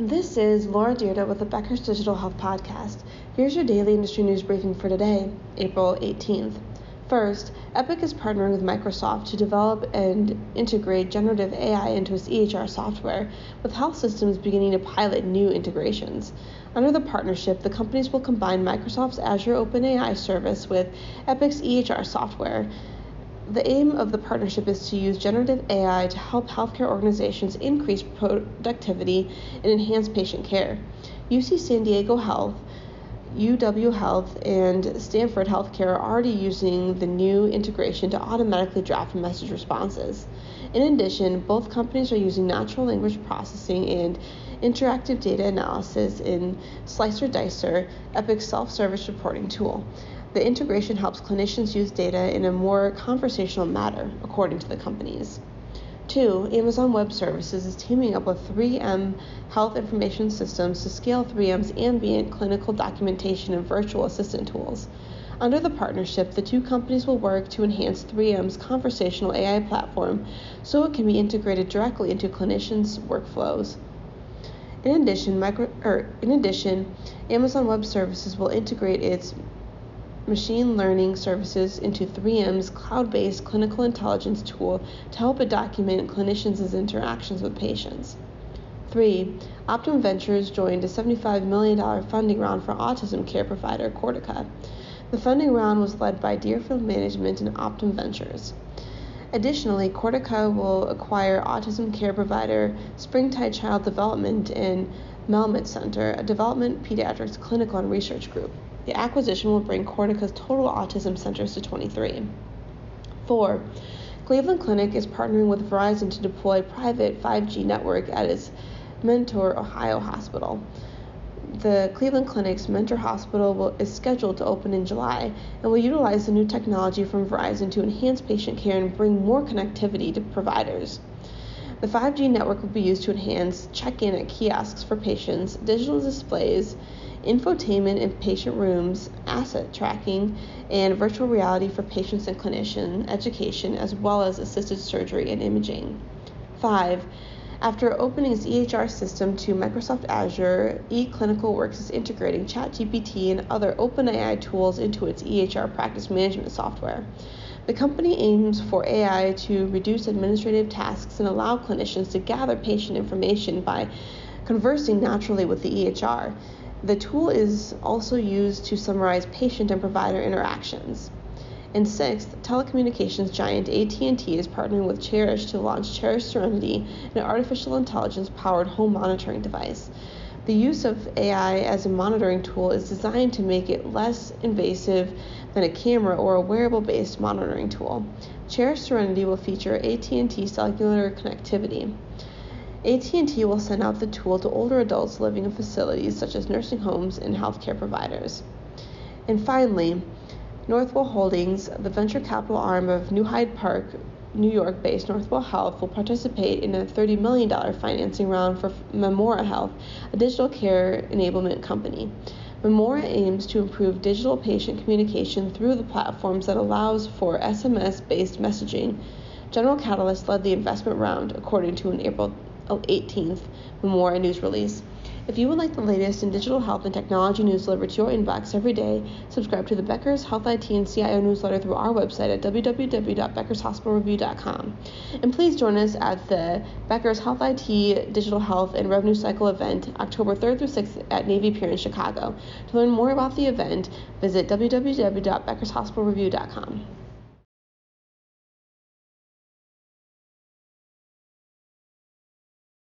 This is Laura Dyrda with the Becker's Digital Health Podcast. Here's your daily industry news briefing for today, April 18th. First, Epic is partnering with Microsoft to develop and integrate generative AI into its EHR software, with health systems beginning to pilot new integrations. Under the partnership, the companies will combine Microsoft's Azure OpenAI service with Epic's EHR software. The aim of the partnership is to use generative AI to help healthcare organizations increase productivity and enhance patient care. UC San Diego Health UW Health and Stanford Healthcare are already using the new integration to automatically draft message responses. In addition, both companies are using natural language processing and interactive data analysis in Slicer Dicer, Epic's self service reporting tool. The integration helps clinicians use data in a more conversational manner, according to the companies. Two, Amazon Web Services is teaming up with 3M Health Information Systems to scale 3M's ambient clinical documentation and virtual assistant tools. Under the partnership, the two companies will work to enhance 3M's conversational AI platform so it can be integrated directly into clinicians' workflows. In addition, micro, er, in addition, Amazon Web Services will integrate its machine learning services into 3M's cloud based clinical intelligence tool to help it document clinicians' interactions with patients. 3. Optum Ventures joined a $75 million funding round for autism care provider Cortica. The funding round was led by Deerfield Management and Optum Ventures. Additionally, Cortica will acquire autism care provider Springtide Child Development and Melmed Center, a development pediatrics clinical and research group. The acquisition will bring Cortica's total autism centers to 23. 4. Cleveland Clinic is partnering with Verizon to deploy private 5G network at its Mentor, Ohio hospital. The Cleveland Clinic's Mentor Hospital will, is scheduled to open in July and will utilize the new technology from Verizon to enhance patient care and bring more connectivity to providers. The 5G network will be used to enhance check in at kiosks for patients, digital displays, infotainment in patient rooms, asset tracking, and virtual reality for patients and clinician education, as well as assisted surgery and imaging. 5. After opening its EHR system to Microsoft Azure, eClinicalWorks is integrating ChatGPT and other OpenAI tools into its EHR practice management software. The company aims for AI to reduce administrative tasks and allow clinicians to gather patient information by conversing naturally with the EHR. The tool is also used to summarize patient and provider interactions. And sixth, telecommunications giant AT&T is partnering with Cherish to launch Cherish Serenity, an artificial intelligence-powered home monitoring device. The use of AI as a monitoring tool is designed to make it less invasive than a camera or a wearable-based monitoring tool. Cherish Serenity will feature AT&T cellular connectivity. AT&T will send out the tool to older adults living in facilities such as nursing homes and healthcare providers. And finally, Northwell Holdings, the venture capital arm of New Hyde Park, New York based Northwell Health, will participate in a $30 million financing round for Memora Health, a digital care enablement company. Memora aims to improve digital patient communication through the platforms that allows for SMS based messaging. General Catalyst led the investment round, according to an April 18th Memora news release. If you would like the latest in digital health and technology news delivered to your inbox every day, subscribe to the Becker's Health IT and CIO newsletter through our website at www.beckershospitalreview.com. And please join us at the Becker's Health IT Digital Health and Revenue Cycle event October 3rd through 6th at Navy Pier in Chicago. To learn more about the event, visit www.beckershospitalreview.com.